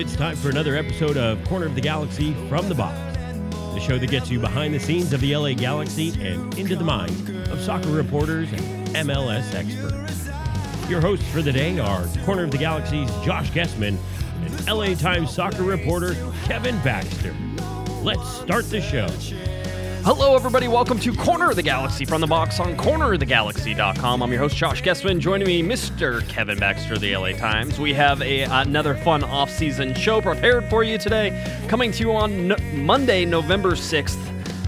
It's time for another episode of Corner of the Galaxy from the Box, the show that gets you behind the scenes of the LA Galaxy and into the mind of soccer reporters and MLS experts. Your hosts for the day are Corner of the Galaxy's Josh Guesman and LA Times soccer reporter Kevin Baxter. Let's start the show. Hello, everybody. Welcome to Corner of the Galaxy from the box on cornerofthegalaxy.com. I'm your host, Josh Guesman. Joining me, Mr. Kevin Baxter of the LA Times. We have a, another fun off-season show prepared for you today, coming to you on no- Monday, November 6th.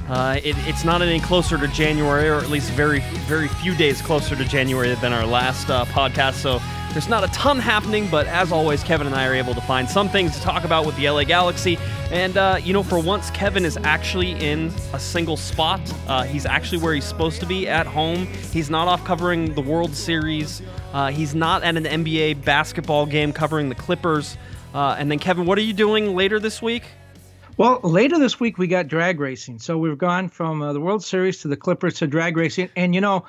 Uh, it, it's not any closer to January, or at least very, very few days closer to January than our last uh, podcast. So there's not a ton happening, but as always, Kevin and I are able to find some things to talk about with the LA Galaxy. And, uh, you know, for once, Kevin is actually in a single spot. Uh, he's actually where he's supposed to be at home. He's not off covering the World Series, uh, he's not at an NBA basketball game covering the Clippers. Uh, and then, Kevin, what are you doing later this week? Well, later this week we got drag racing. So we've gone from uh, the World Series to the Clippers to drag racing. And you know,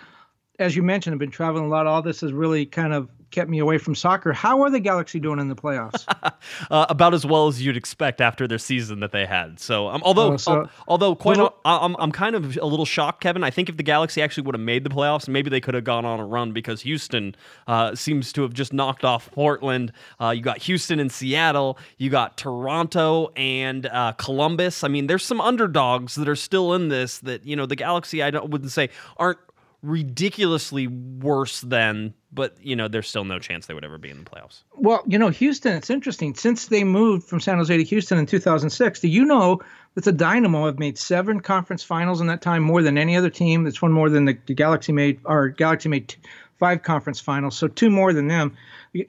as you mentioned, I've been traveling a lot. All this has really kind of kept me away from soccer. How are the Galaxy doing in the playoffs? uh, about as well as you'd expect after their season that they had. So, um, although, oh, so, although quite, little, I'm, I'm kind of a little shocked, Kevin. I think if the Galaxy actually would have made the playoffs, maybe they could have gone on a run because Houston uh, seems to have just knocked off Portland. Uh, you got Houston and Seattle. You got Toronto and uh, Columbus. I mean, there's some underdogs that are still in this that you know the Galaxy. I don't, wouldn't say aren't ridiculously worse than, but you know, there's still no chance they would ever be in the playoffs. Well, you know, Houston, it's interesting. Since they moved from San Jose to Houston in 2006, do you know that the Dynamo have made seven conference finals in that time, more than any other team? That's one more than the, the Galaxy made, or Galaxy made five conference finals, so two more than them.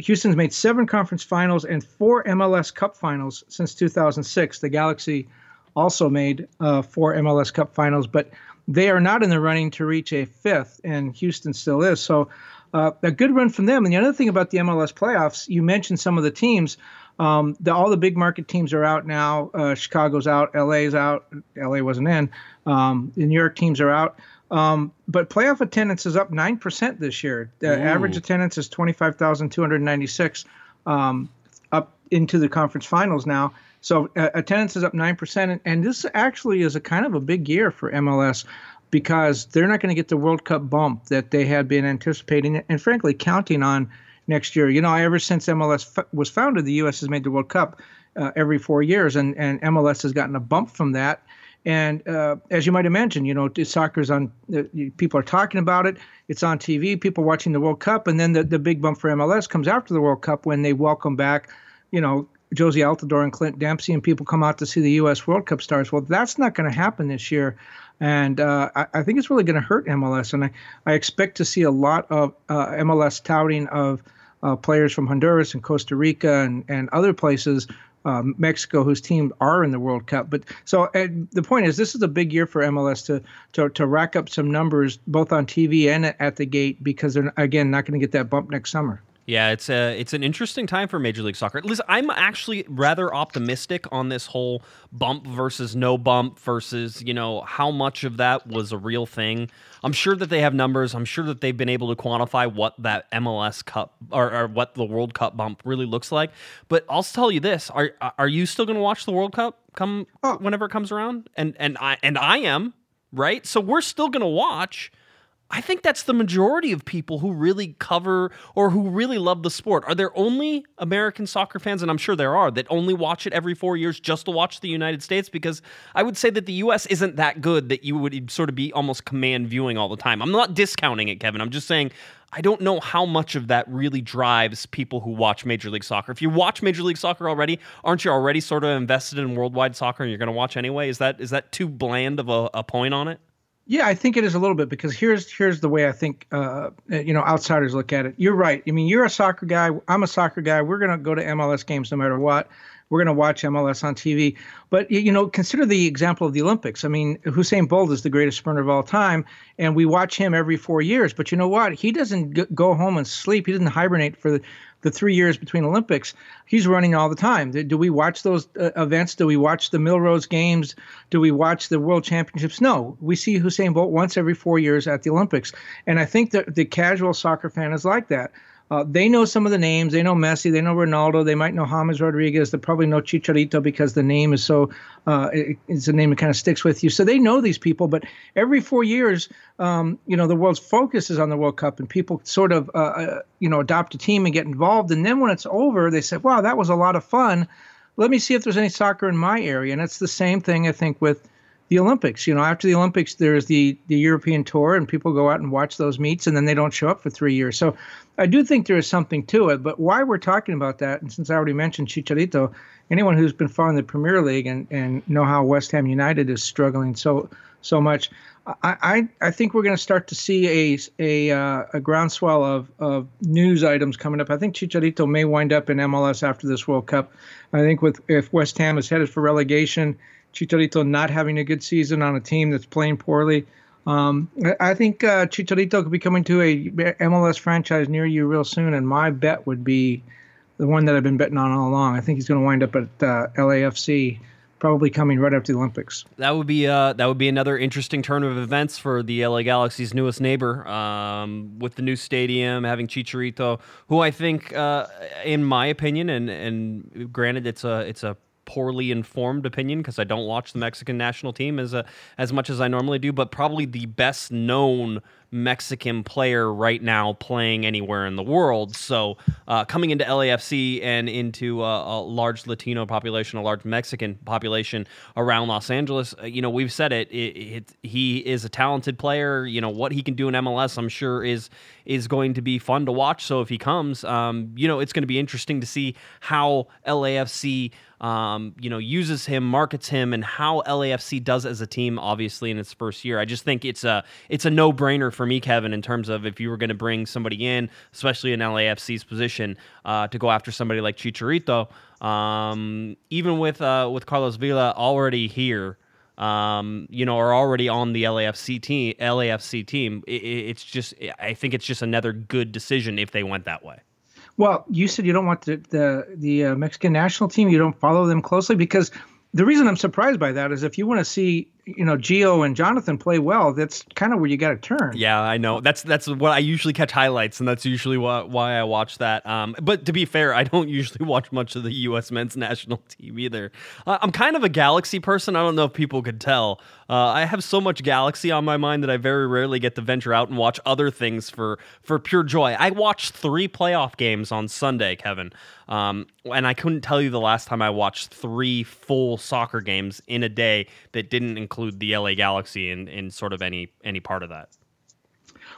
Houston's made seven conference finals and four MLS Cup finals since 2006. The Galaxy also made uh, four MLS Cup finals, but they are not in the running to reach a fifth, and Houston still is. So uh, a good run from them. And the other thing about the MLS playoffs, you mentioned some of the teams. Um, the, all the big market teams are out now. Uh, Chicago's out. LA's out. LA wasn't in. Um, the New York teams are out. Um, but playoff attendance is up 9% this year. The Ooh. average attendance is 25,296 um, up into the conference finals now. So uh, attendance is up 9%. And, this actually is a kind of a big year for MLS because they're not going to get the World Cup bump that they had been anticipating and, frankly, counting on next year. You know, ever since MLS f- was founded, the U.S. has made the World Cup uh, every four years, and, and MLS has gotten a bump from that. And uh, as you might imagine, you know, soccer's on. Uh, people are talking about it. It's on TV. People watching the World Cup, and then the, the big bump for MLS comes after the World Cup when they welcome back, you know, Jozy Altidore and Clint Dempsey, and people come out to see the U.S. World Cup stars. Well, that's not going to happen this year, and uh, I, I, think it's really going to hurt MLS. And I, I expect to see a lot of uh, MLS touting of uh, players from Honduras and Costa Rica and, and other places. Uh, Mexico, whose team are in the World Cup, but so the point is, this is a big year for MLS to to to rack up some numbers both on TV and at the gate because they're again not going to get that bump next summer. Yeah, it's a it's an interesting time for Major League Soccer. Listen, I'm actually rather optimistic on this whole bump versus no bump versus you know how much of that was a real thing. I'm sure that they have numbers. I'm sure that they've been able to quantify what that MLS Cup or, or what the World Cup bump really looks like. But I'll tell you this: are are you still going to watch the World Cup come oh. whenever it comes around? And and I and I am right. So we're still going to watch. I think that's the majority of people who really cover or who really love the sport. Are there only American soccer fans, and I'm sure there are, that only watch it every four years just to watch the United States? Because I would say that the US isn't that good that you would sort of be almost command viewing all the time. I'm not discounting it, Kevin. I'm just saying I don't know how much of that really drives people who watch Major League Soccer. If you watch Major League Soccer already, aren't you already sort of invested in worldwide soccer and you're going to watch anyway? Is that is that too bland of a, a point on it? Yeah, I think it is a little bit because here's here's the way I think uh, you know outsiders look at it. You're right. I mean, you're a soccer guy. I'm a soccer guy. We're gonna go to MLS games no matter what. We're gonna watch MLS on TV. But you know, consider the example of the Olympics. I mean, Usain Bolt is the greatest sprinter of all time, and we watch him every four years. But you know what? He doesn't go home and sleep. He doesn't hibernate for the the three years between Olympics, he's running all the time. Do we watch those uh, events? Do we watch the Millrose Games? Do we watch the World Championships? No, we see Usain Bolt once every four years at the Olympics, and I think that the casual soccer fan is like that. Uh, they know some of the names. They know Messi. They know Ronaldo. They might know James Rodriguez. They probably know Chicharito because the name is so. Uh, it, it's a name that kind of sticks with you. So they know these people. But every four years, um, you know, the world's focus is on the World Cup, and people sort of, uh, uh, you know, adopt a team and get involved. And then when it's over, they say, "Wow, that was a lot of fun." Let me see if there's any soccer in my area. And it's the same thing, I think, with the Olympics. You know, after the Olympics, there's the the European tour, and people go out and watch those meets, and then they don't show up for three years. So, I do think there is something to it. But why we're talking about that, and since I already mentioned Chicharito, anyone who's been following the Premier League and and know how West Ham United is struggling so so much, I I, I think we're going to start to see a a uh, a groundswell of of news items coming up. I think Chicharito may wind up in MLS after this World Cup. I think with if West Ham is headed for relegation Chicharito not having a good season on a team that's playing poorly. Um, I think uh, Chicharito could be coming to a MLS franchise near you real soon, and my bet would be the one that I've been betting on all along. I think he's going to wind up at uh, LAFC, probably coming right after the Olympics. That would be uh, that would be another interesting turn of events for the LA Galaxy's newest neighbor, um, with the new stadium having Chicharito, who I think, uh, in my opinion, and and granted, it's a it's a poorly informed opinion because I don't watch the Mexican national team as a, as much as I normally do, but probably the best known Mexican player right now playing anywhere in the world. So uh, coming into LAFC and into a, large Latino population, a large Mexican population around Los Angeles, uh, you know, we've said it, it, it, He is a talented player. You know what he can do in MLS, I'm sure is is going to be fun to watch. So if he comes, um, you know, it's going to be interesting to see how LAFC um, you know, uses him, markets him, and how LAFC does as a team. Obviously, in its first year, I just think it's a it's a no brainer for me, Kevin, in terms of if you were going to bring somebody in, especially in LAFC's position, uh, to go after somebody like Chicharito. Um, even with uh, with Carlos Vela already here, um, you know, are already on the LAFC team. LAFC team. It, it's just, I think it's just another good decision if they went that way. Well, you said you don't want the the, the uh, Mexican national team. You don't follow them closely because the reason I'm surprised by that is if you want to see, you know, Gio and Jonathan play well, that's kind of where you got to turn. Yeah, I know. That's that's what I usually catch highlights, and that's usually why, why I watch that. Um, but to be fair, I don't usually watch much of the U.S. men's national team either. Uh, I'm kind of a Galaxy person. I don't know if people could tell. Uh, I have so much Galaxy on my mind that I very rarely get to venture out and watch other things for for pure joy. I watched three playoff games on Sunday, Kevin. Um, and I couldn't tell you the last time I watched three full soccer games in a day that didn't include the LA Galaxy in, in sort of any any part of that.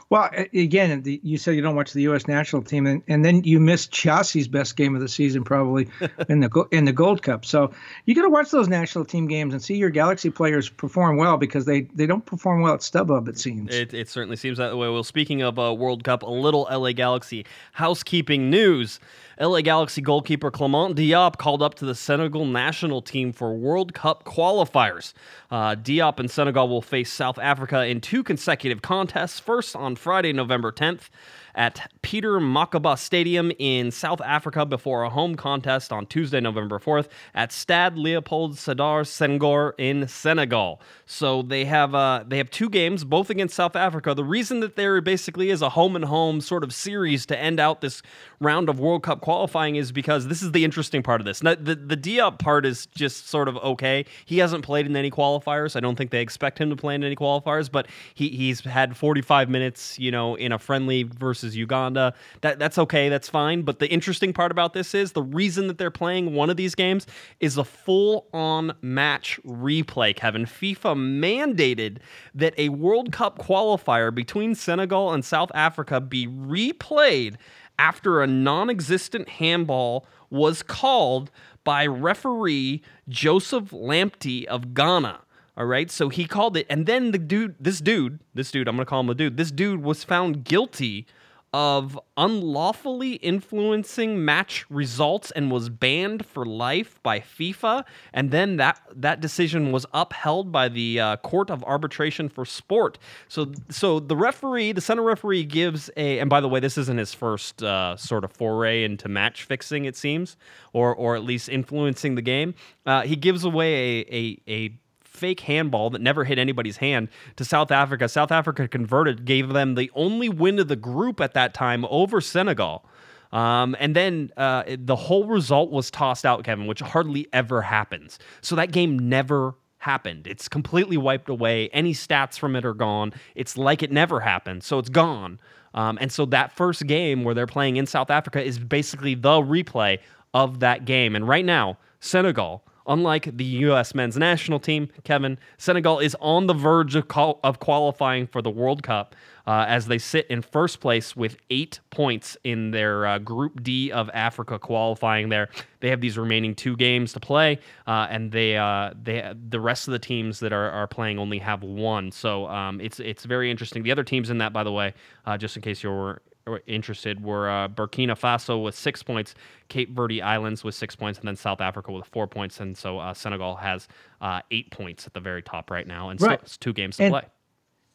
Well, again, you said you don't watch the U.S. national team, and, and then you missed Gyasi's best game of the season, probably in the in the Gold Cup. So you got to watch those national team games and see your Galaxy players perform well because they, they don't perform well at StubHub. It seems. It, it certainly seems that way. Well, speaking of uh, World Cup, a little LA Galaxy housekeeping news. LA Galaxy goalkeeper Clement Diop called up to the Senegal national team for World Cup qualifiers. Uh, Diop and Senegal will face South Africa in two consecutive contests, first on Friday, November 10th at Peter Mokaba Stadium in South Africa before a home contest on Tuesday, November 4th at Stade Leopold Sedar Senghor in Senegal. So they have uh, they have two games, both against South Africa. The reason that there basically is a home and home sort of series to end out this round of World Cup qualifying is because this is the interesting part of this. Now, the the Diop part is just sort of okay. He hasn't played in any qualifiers. I don't think they expect him to play in any qualifiers, but he he's had 45 minutes, you know, in a friendly versus versus Uganda. That that's okay, that's fine. But the interesting part about this is the reason that they're playing one of these games is a full-on match replay. Kevin, FIFA mandated that a World Cup qualifier between Senegal and South Africa be replayed after a non-existent handball was called by referee Joseph Lamptey of Ghana. All right, so he called it, and then the dude, this dude, this dude, I'm gonna call him a dude. This dude was found guilty of unlawfully influencing match results and was banned for life by FIFA. And then that that decision was upheld by the uh, Court of Arbitration for Sport. So so the referee, the center referee, gives a. And by the way, this isn't his first uh, sort of foray into match fixing. It seems, or or at least influencing the game. Uh, he gives away a a, a fake handball that never hit anybody's hand to South Africa. South Africa converted, gave them the only win of the group at that time over Senegal. Um, and then uh, the whole result was tossed out, Kevin, which hardly ever happens. So that game never happened. It's completely wiped away. Any stats from it are gone. It's like it never happened. So it's gone. Um, and so that first game where they're playing in South Africa is basically the replay of that game. And right now, Senegal Unlike the U.S. men's national team, Kevin, Senegal is on the verge of, qual- of qualifying for the World Cup uh, as they sit in first place with eight points in their uh, Group D of Africa qualifying. There, they have these remaining two games to play, uh, and they uh, they the rest of the teams that are, are playing only have one. So um, it's it's very interesting. The other teams in that, by the way, uh, just in case you're interested were uh, Burkina Faso with six points, Cape Verde Islands with six points, and then South Africa with four points. And so uh, Senegal has uh, eight points at the very top right now, and right. two games to and play.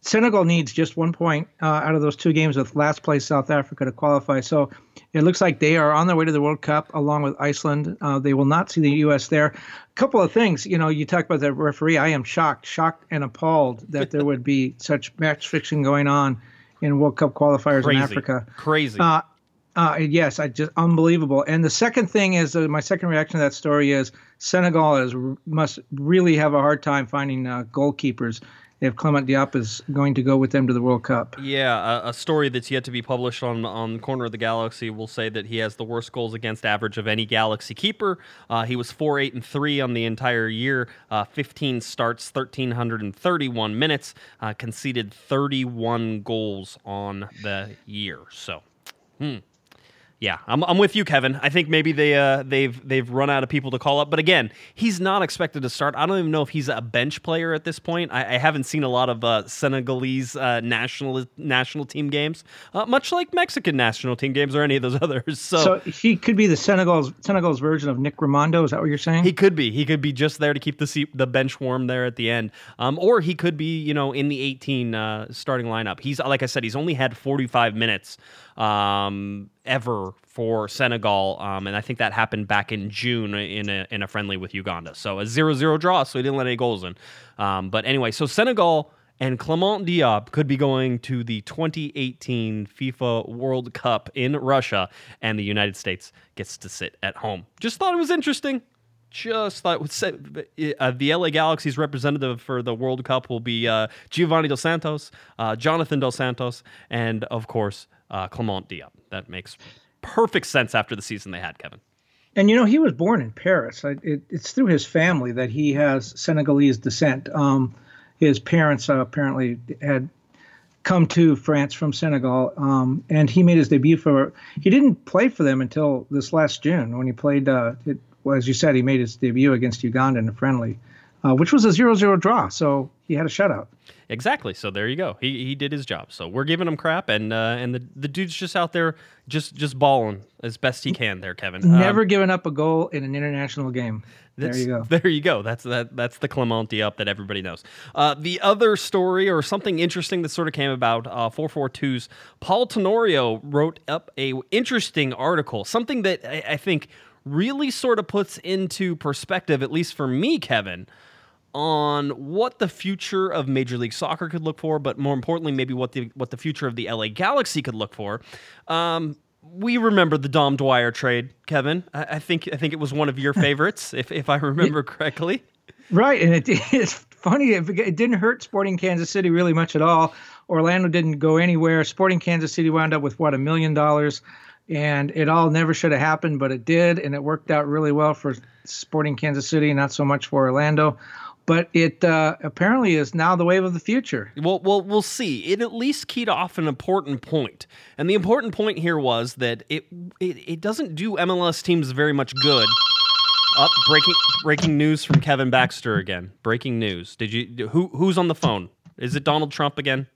Senegal needs just one point uh, out of those two games with last place South Africa to qualify. So it looks like they are on their way to the World Cup along with Iceland. Uh, they will not see the U.S. there. A couple of things, you know, you talk about the referee. I am shocked, shocked and appalled that there would be such match fixing going on in World Cup qualifiers Crazy. in Africa. Crazy. Uh, uh, yes, I just unbelievable. And the second thing is uh, my second reaction to that story is Senegal is must really have a hard time finding uh, goalkeepers if Clement Diop is going to go with them to the World Cup. Yeah, a, a, story that's yet to be published on on Corner of the Galaxy will say that he has the worst goals against average of any Galaxy keeper. Uh, he was four eight and three on the entire year, uh, 15 starts, 1331 minutes, uh, conceded 31 goals on the year. So. Hmm. Yeah, I'm, I'm with you, Kevin. I think maybe they uh, they've they've run out of people to call up. But again, he's not expected to start. I don't even know if he's a bench player at this point. I, I haven't seen a lot of uh, Senegalese uh, national national team games, uh, much like Mexican national team games or any of those others. So, so he could be the Senegal's Senegal's version of Nick Rimando. Is that what you're saying? He could be. He could be just there to keep the seat, the bench warm there at the end, um, or he could be you know in the 18 uh, starting lineup. He's like I said, he's only had 45 minutes um, ever for Senegal, um, and I think that happened back in June in a, in a friendly with Uganda. So a 0-0 draw, so he didn't let any goals in. Um, but anyway, so Senegal and Clement Diop could be going to the 2018 FIFA World Cup in Russia, and the United States gets to sit at home. Just thought it was interesting. Just thought uh, the LA Galaxy's representative for the World Cup will be uh, Giovanni Dos Santos, uh, Jonathan Dos Santos, and of course uh, Clement Diop. That makes perfect sense after the season they had, Kevin. And you know, he was born in Paris. It, it's through his family that he has Senegalese descent. Um, his parents uh, apparently had come to France from Senegal, um, and he made his debut for. He didn't play for them until this last June when he played. Uh, it, well, as you said, he made his debut against Uganda in a friendly, uh, which was a 0-0 draw. So he had a shutout. Exactly. So there you go. He he did his job. So we're giving him crap, and uh, and the the dude's just out there just just balling as best he can. There, Kevin. Never um, given up a goal in an international game. There you go. There you go. That's that. That's the Clement Diop that everybody knows. Uh, the other story or something interesting that sort of came about. Uh, 442's Paul Tenorio wrote up a interesting article. Something that I, I think really sort of puts into perspective, at least for me, Kevin on what the future of Major League Soccer could look for, but more importantly, maybe what the what the future of the LA Galaxy could look for. Um, we remember the Dom Dwyer trade, Kevin. I, I, think I think it was one of your favorites, if if I remember correctly. Right, and it, it's funny. It, it didn't hurt Sporting Kansas City really much at all. Orlando didn't go anywhere. Sporting Kansas City wound up with what a million dollars, and it all never should have happened, but it did, and it worked out really well for Sporting Kansas City, not so much for Orlando but it uh, apparently is now the wave of the future. Well, well, we'll see. It at least keyed off an important point, and the important point here was that it it, it doesn't do MLS teams very much good. Up oh, breaking breaking news from Kevin Baxter again. Breaking news. Did you who who's on the phone? Is it Donald Trump again?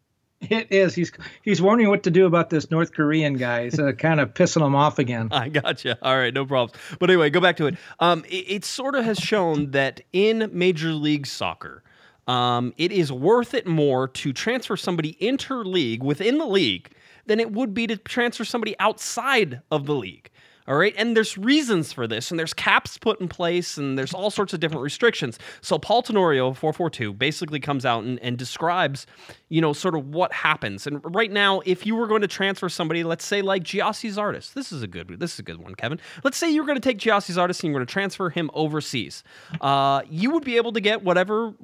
It is. He's he's wondering what to do about this North Korean guy. He's uh, kind of pissing him off again. I gotcha. All right, no problems. But anyway, go back to it. Um, it, it sort of has shown that in Major League Soccer, um, it is worth it more to transfer somebody interleague within the league than it would be to transfer somebody outside of the league. All right. And there's reasons for this, and there's caps put in place, and there's all sorts of different restrictions. So Paul Tenorio, 442, basically comes out and, and describes, you know, sort of what happens. And right now, if you were going to transfer somebody, let's say like Gyasi Zardes, this is a good this is a good one, Kevin. Let's say you're going to take Gyasi Zardes and you're going to transfer him overseas. Uh, you would be able to get whatever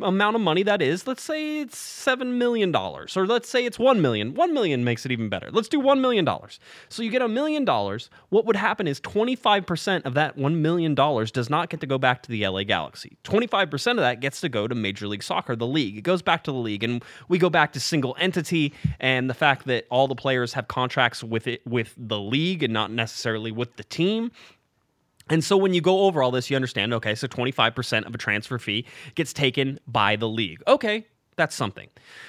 amount of money that is. Let's say it's seven million dollars, or let's say it's one million. One million makes it even better. Let's do one million dollars. So you get a million dollars. What would happen is 25% of that $1 million does not get to go back to the LA Galaxy. 25% of that gets to go to Major League Soccer, the league. It goes back to the league. And we go back to single entity and the fact that all the players have contracts with it with the league and not necessarily with the team. And so when you go over all this, you understand, okay, so 25% of a transfer fee gets taken by the league. Okay, that's something.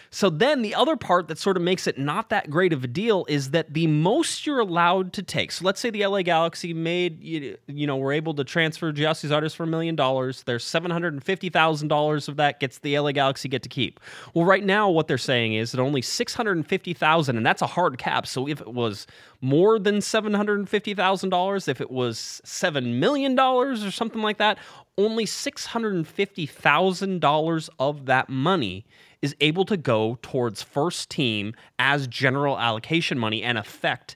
So then the other part that sort of makes it not that great of a deal is that the most you're allowed to take. So let's say the LA Galaxy made you, you know we're able to transfer Gyasi Zardes for a million dollars. There's seven hundred and fifty thousand dollars of that gets the LA Galaxy get to keep. Well, right now what they're saying is that only six hundred and fifty thousand, and that's a hard cap. So if it was more than seven hundred and fifty thousand dollars, if it was seven million dollars or something like that, only six hundred and fifty thousand dollars of that money is able to go towards first team as general allocation money and affect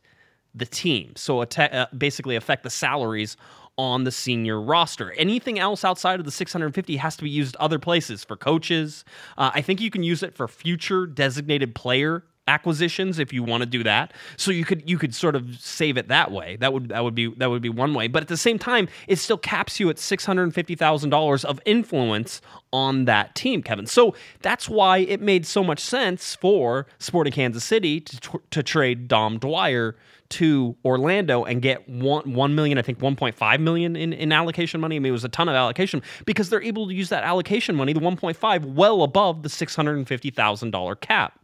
the team. So uh, basically affect the salaries on the senior roster. Anything else outside of the 650 has to be used other places for coaches. Uh, I think you can use it for future designated player acquisitions if you want to do that. So you could you could sort of save it that way. That would that would be that would be one way. But at the same time, it still caps you at six hundred and fifty thousand dollars of influence on that team, Kevin. So that's why it made so much sense for Sporting Kansas City to, to trade Dom Dwyer to Orlando and get one one million, I think one point five million in, in allocation money. I mean, it was a ton of allocation because they're able to use that allocation money, the one point five, well above the six hundred and fifty thousand dollar cap.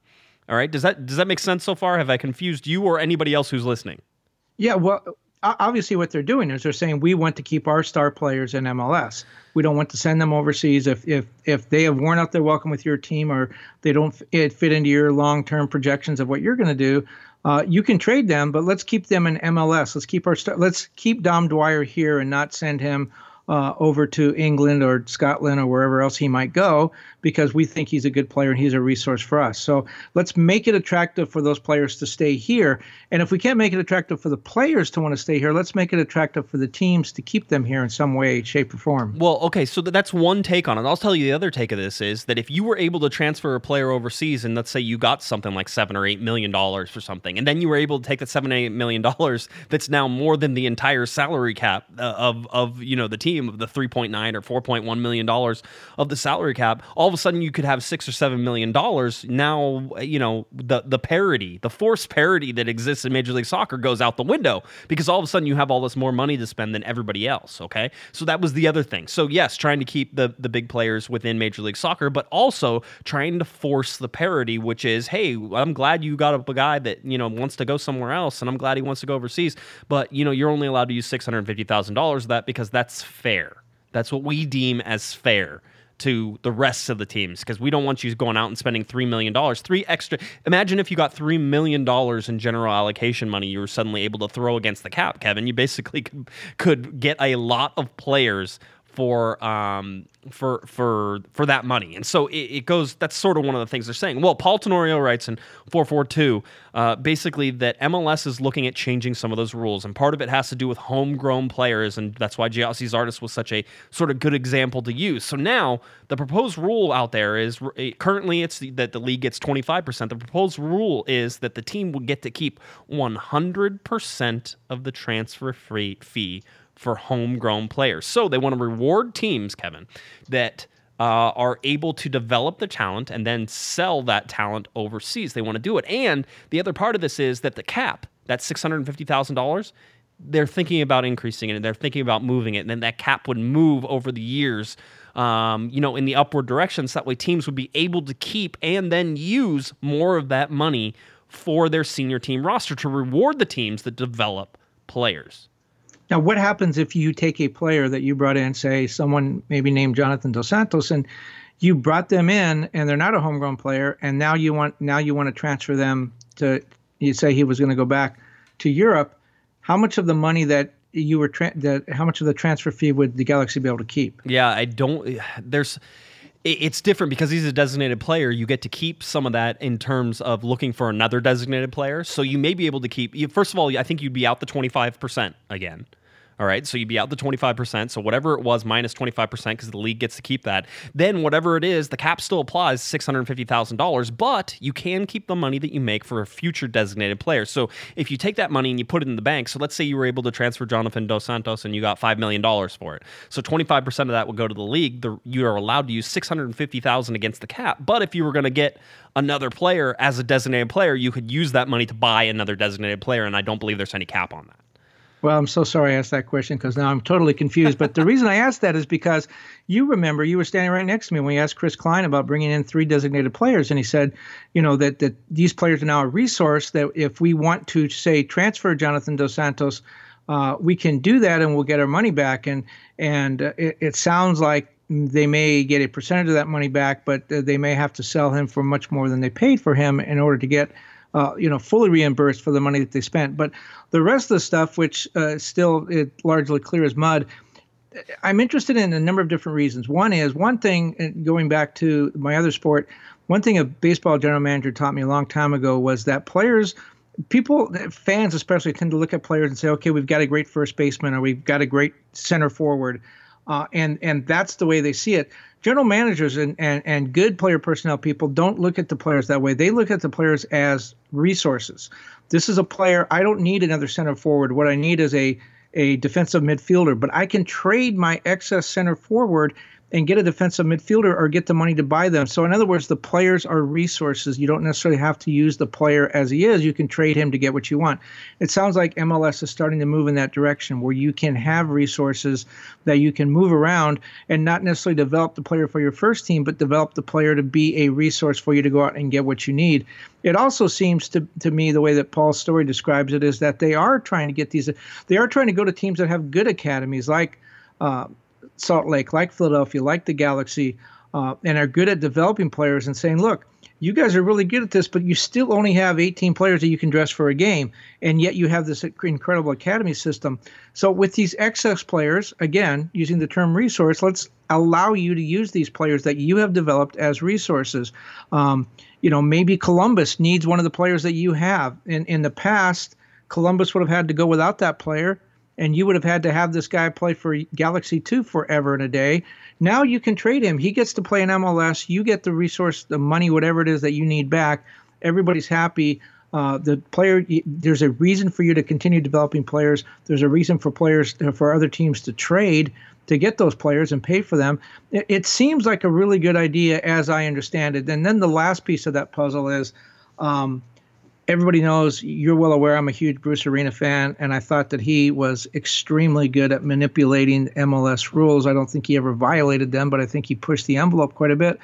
All right. Does that does that make sense so far? Have I confused you or anybody else who's listening? Yeah. Well, obviously, what they're doing is they're saying we want to keep our star players in MLS. We don't want to send them overseas if if if they have worn out their welcome with your team or they don't fit into your long term projections of what you're going to do. Uh, you can trade them, but let's keep them in MLS. Let's keep our star. Let's keep Dom Dwyer here and not send him uh, over to England or Scotland or wherever else he might go because we think he's a good player and he's a resource for us. So let's make it attractive for those players to stay here. And if we can't make it attractive for the players to want to stay here, let's make it attractive for the teams to keep them here in some way, shape, or form. Well, okay, so that's one take on it. I'll tell you the other take of this is that if you were able to transfer a player overseas and let's say you got something like seven or eight million dollars for something, and then you were able to take that seven, eight million dollars that's now more than the entire salary cap uh, of of you know the team of the 3.9 or 4.1 million dollars of the salary cap, all of a sudden you could have six or seven million dollars. Now, you know, the the parity, the forced parity that exists in Major League Soccer goes out the window because all of a sudden you have all this more money to spend than everybody else. Okay, so that was the other thing. So yes, trying to keep the the big players within Major League Soccer, but also trying to force the parity, which is, hey, I'm glad you got a guy that you know wants to go somewhere else, and I'm glad he wants to go overseas, but you know you're only allowed to use six hundred fifty thousand dollars of that because that's fair. That's what we deem as fair to the rest of the teams because we don't want you going out and spending $3 million. Three extra. Imagine if you got $3 million in general allocation money you were suddenly able to throw against the cap, Kevin. You basically could, could get a lot of players for um for for for that money. And so it, it, goes that's sort of one of the things they're saying. Well paul tenorio writes in 442 uh, basically that mls is looking at changing some of those rules and part of it has to do with homegrown players and that's why Gyasi Zardes was such a sort of good example to use. So now the proposed rule out there is currently it's that the league gets 25% the proposed rule is that the team will get to keep 100% of the transfer free fee for homegrown players. So they want to reward teams, Kevin, that uh, are able to develop the talent and then sell that talent overseas. They want to do it. And the other part of this is that the cap, that $650,000, they're thinking about increasing it and they're thinking about moving it. And then that cap would move over the years. Um, you know, in the upward direction, so that way teams would be able to keep and then use more of that money for their senior team roster to reward the teams that develop players. Now, what happens if you take a player that you brought in, say someone maybe named Jonathan Dos Santos, and you brought them in and they're not a homegrown player, and now you want now you want to transfer them to you say he was going to go back to Europe. how much of the money that you were tra- that how much of the transfer fee would the Galaxy be able to keep? Yeah, I don't. There's it's different because he's a designated player. You get to keep some of that in terms of looking for another designated player. So you may be able to keep. First of all, I think you'd be out the twenty five percent again. All right. So you'd be out the 25%. So whatever it was minus 25% because the league gets to keep that. Then whatever it is, the cap still applies $650,000, but you can keep the money that you make for a future designated player. So if you take that money and you put it in the bank, so let's say you were able to transfer Jonathan Dos Santos and you got $5 million for it. So 25% of that would go to the league. The, you are allowed to use 650,000 against the cap. But if you were going to get another player as a designated player, you could use that money to buy another designated player. And I don't believe there's any cap on that. Well, I'm so sorry I asked that question because now I'm totally confused. But the reason I asked that is because you remember you were standing right next to me when we asked Chris Klein about bringing in three designated players, and he said, you know, that that these players are now a resource that if we want to say transfer Jonathan Dos Santos, uh, we can do that and we'll get our money back. And and uh, it, it sounds like they may get a percentage of that money back, but uh, they may have to sell him for much more than they paid for him in order to get uh, you know, fully reimbursed for the money that they spent. But the rest of the stuff, which uh, still it largely clear as mud, I'm interested in a number of different reasons. One is one thing, going back to my other sport, one thing a baseball general manager taught me a long time ago was that players, people, fans especially, tend to look at players and say, okay, we've got a great first baseman or we've got a great center forward. Uh, and and that's the way they see it general managers and, and, and good player personnel people don't look at the players that way. They look at the players as resources. This is a player, I don't need another center forward. What I need is a, a defensive midfielder, but I can trade my excess center forward and get a defensive midfielder or get the money to buy them. So in other words, the players are resources. You don't necessarily have to use the player as he is. You can trade him to get what you want. It sounds like MLS is starting to move in that direction where you can have resources that you can move around and not necessarily develop the player for your first team, but develop the player to be a resource for you to go out and get what you need. It also seems to, to me the way that Paul's story describes it is that they are trying to get these they are trying to go to teams that have good academies like uh, Salt Lake, like Philadelphia, like the Galaxy, uh, and are good at developing players and saying, look, you guys are really good at this, but you still only have 18 players that you can dress for a game, and yet you have this incredible academy system. So with these excess players, again, using the term resource, let's allow you to use these players that you have developed as resources. Um, you know, maybe Columbus needs one of the players that you have. In in the past, Columbus would have had to go without that player and you would have had to have this guy play for Galaxy 2 forever and a day. Now you can trade him. He gets to play in MLS. You get the resource, the money, whatever it is that you need back. Everybody's happy. Uh, the player, there's a reason for you to continue developing players. There's a reason for players, for other teams to trade to get those players and pay for them. It, it seems like a really good idea as I understand it. And then the last piece of that puzzle is um, everybody knows you're well aware I'm a huge Bruce Arena fan, and I thought that he was extremely good at manipulating MLS rules. I don't think he ever violated them, but I think he pushed the envelope quite a bit.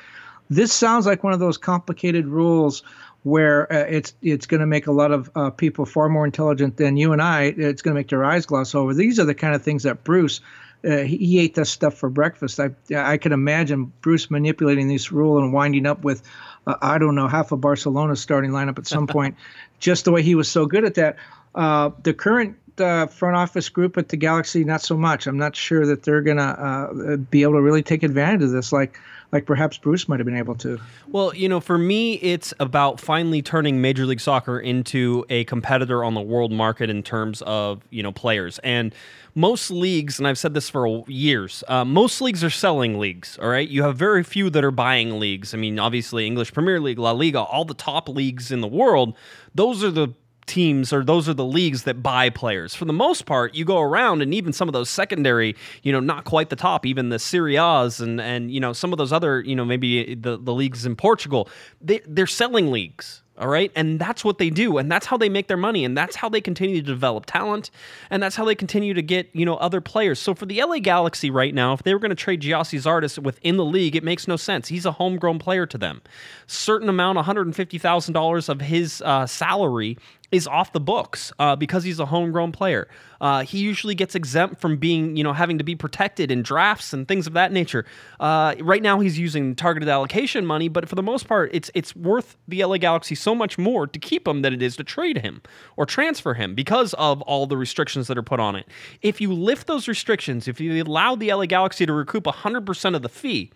This sounds like one of those complicated rules where uh, it's it's going to make a lot of uh, people far more intelligent than you and I. It's going to make their eyes gloss over. These are the kind of things that Bruce. Uh, he, he, ate this stuff for breakfast. I I can imagine Bruce manipulating this rule and winding up with uh, I don't know, half of Barcelona's starting lineup at some point, just the way he was so good at that. Uh, the current uh, front office group at the Galaxy, not so much. I'm not sure that they're going to uh, be able to really take advantage of this. Like like perhaps Bruce might have been able to. Well, you know, for me, it's about finally turning Major League Soccer into a competitor on the world market in terms of you know players. And most leagues, and I've said this for years, uh, most leagues are selling leagues. All right, you have very few that are buying leagues. I mean, obviously, English Premier League, La Liga, all the top leagues in the world. Those are the teams or those are the leagues that buy players. For the most part, you go around and even some of those secondary, you know, not quite the top, even the Serie A's and and you know some of those other, you know, maybe the the leagues in Portugal, they they're selling leagues. All right. And that's what they do. And that's how they make their money. And that's how they continue to develop talent. And that's how they continue to get, you know, other players. So for the LA Galaxy right now, if they were going to trade Gyasi Zardes within the league, it makes no sense. He's a homegrown player to them. Certain amount, $150,000 of his uh, salary is off the books uh, because he's a homegrown player. Uh, he usually gets exempt from being, you know, having to be protected in drafts and things of that nature. Uh, right now, he's using targeted allocation money, but for the most part, it's it's worth the LA Galaxy so much more to keep him than it is to trade him or transfer him because of all the restrictions that are put on it. If you lift those restrictions, if you allow the LA Galaxy to recoup 100% of the fee,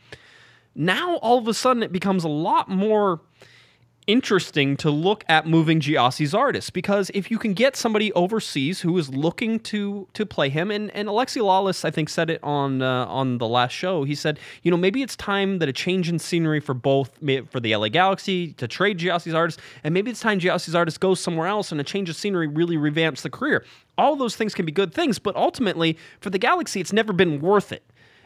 now all of a sudden it becomes a lot more interesting to look at moving Gyasi Zardes because if you can get somebody overseas who is looking to to play him and and Alexi Lalas I think said it on uh, on the last show. He said you know maybe it's time that a change in scenery for both for the LA Galaxy to trade Gyasi Zardes and maybe it's time Gyasi Zardes goes somewhere else and a change of scenery really revamps the career. All those things can be good things but ultimately for the Galaxy it's never been worth it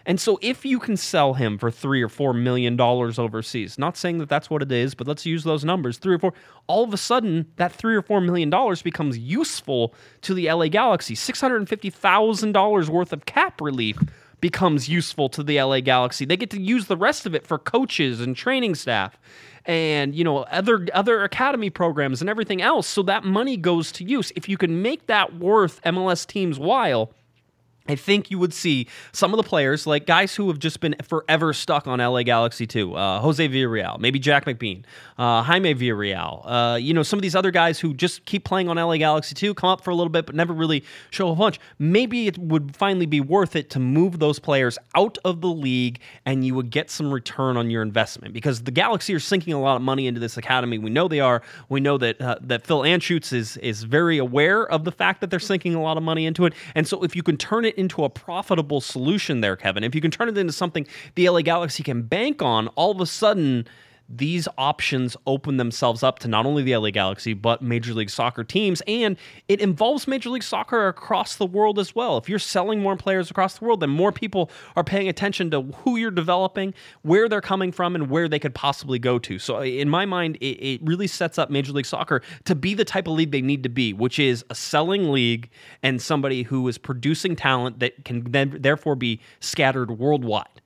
and so if you can sell him for three or four million dollars overseas, not saying that that's what it is, but let's use those numbers, three or four, all of a sudden that three or four million dollars becomes useful to the LA Galaxy. $650,000 worth of cap relief becomes useful to the LA Galaxy. They get to use the rest of it for coaches and training staff and you know other other academy programs and everything else so that money goes to use. If you can make that worth MLS teams while I think you would see some of the players, like guys who have just been forever stuck on LA Galaxy 2, uh, Jose Villarreal, maybe Jack McBean, uh, Jaime Villarreal, uh, you know, some of these other guys who just keep playing on LA Galaxy 2, come up for a little bit, but never really show a punch. Maybe it would finally be worth it to move those players out of the league and you would get some return on your investment because the Galaxy are sinking a lot of money into this academy. We know they are. We know that uh, that Phil Anschutz is, is very aware of the fact that they're sinking a lot of money into it. And so if you can turn it into a profitable solution there, Kevin. If you can turn it into something the LA Galaxy can bank on, all of a sudden these options open themselves up to not only the LA Galaxy, but Major League Soccer teams. And it involves Major League Soccer across the world as well. If you're selling more players across the world, then more people are paying attention to who you're developing, where they're coming from, and where they could possibly go to. So, in my mind, it, it really sets up Major League Soccer to be the type of league they need to be, which is a selling league and somebody who is producing talent that can then therefore be scattered worldwide.